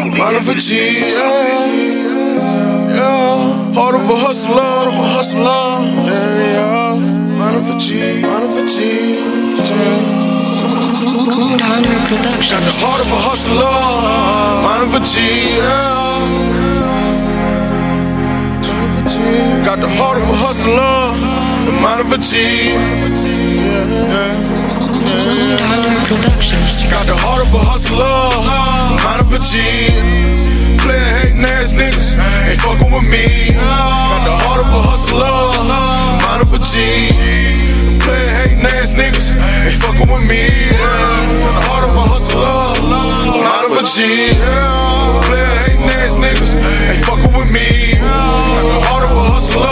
Of a G, yeah. Yeah. Heart of a hustler, heart of a hustler. Yeah, yeah. Of a G, of a G. Yeah. Down Got the Productions. heart of a hustler, of a G, yeah. Mind of a G. Got the heart of a hustler, the mind of a G. Yeah. Down Productions. Got the heart of a hustler, a G. Player ass niggas ain't fucking with me. Got the heart of a hustler, mind of a G. Player hating ass niggas ain't fucking with me. Got the heart of a hustler, mind of a G. Player hating ass niggas ain't fucking with me. Got the heart of a hustler,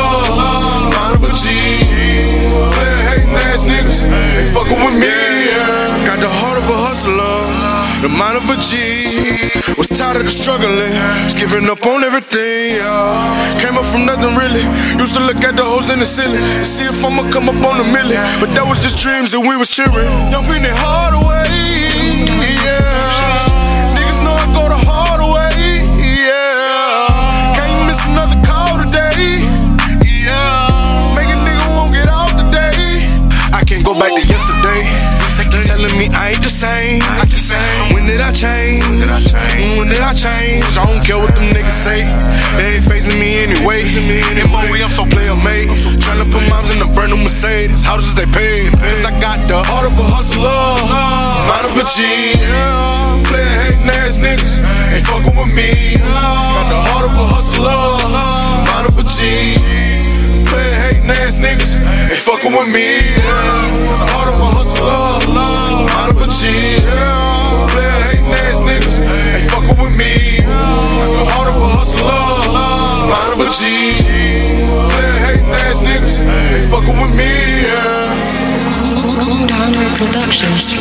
mind of a G. Player hating ass niggas ain't fucking with me. Got the heart of a hustler, the mind of a G. Was tired of the struggling, was eh? giving up on everything. Yeah. Came up from nothing really. Used to look at the hoes in the ceiling, see if I'ma come up on a million. But that was just dreams and we was cheering. Dumping it hard away. Yeah. Niggas know I go the hard way. Yeah. Can't miss another call today. Yeah. Make a nigga won't get off today. I can't go back to yesterday. Telling me I ain't the same. I the same. When did I change? When did I change? When did I change? I don't care what them niggas say. They ain't facing me anyway. And boy, I'm so player made. Trying to put moms in the brand new Mercedes. Houses they paid. Cause I got the heart of a hustler. Uh-huh. Mind uh-huh. of a G. Player hating ass niggas ain't fucking with me. Got the heart of a hustler. Mind of a G. Player hating ass niggas ain't fucking with me. G. Hating ass niggas fucking with me. Down Productions.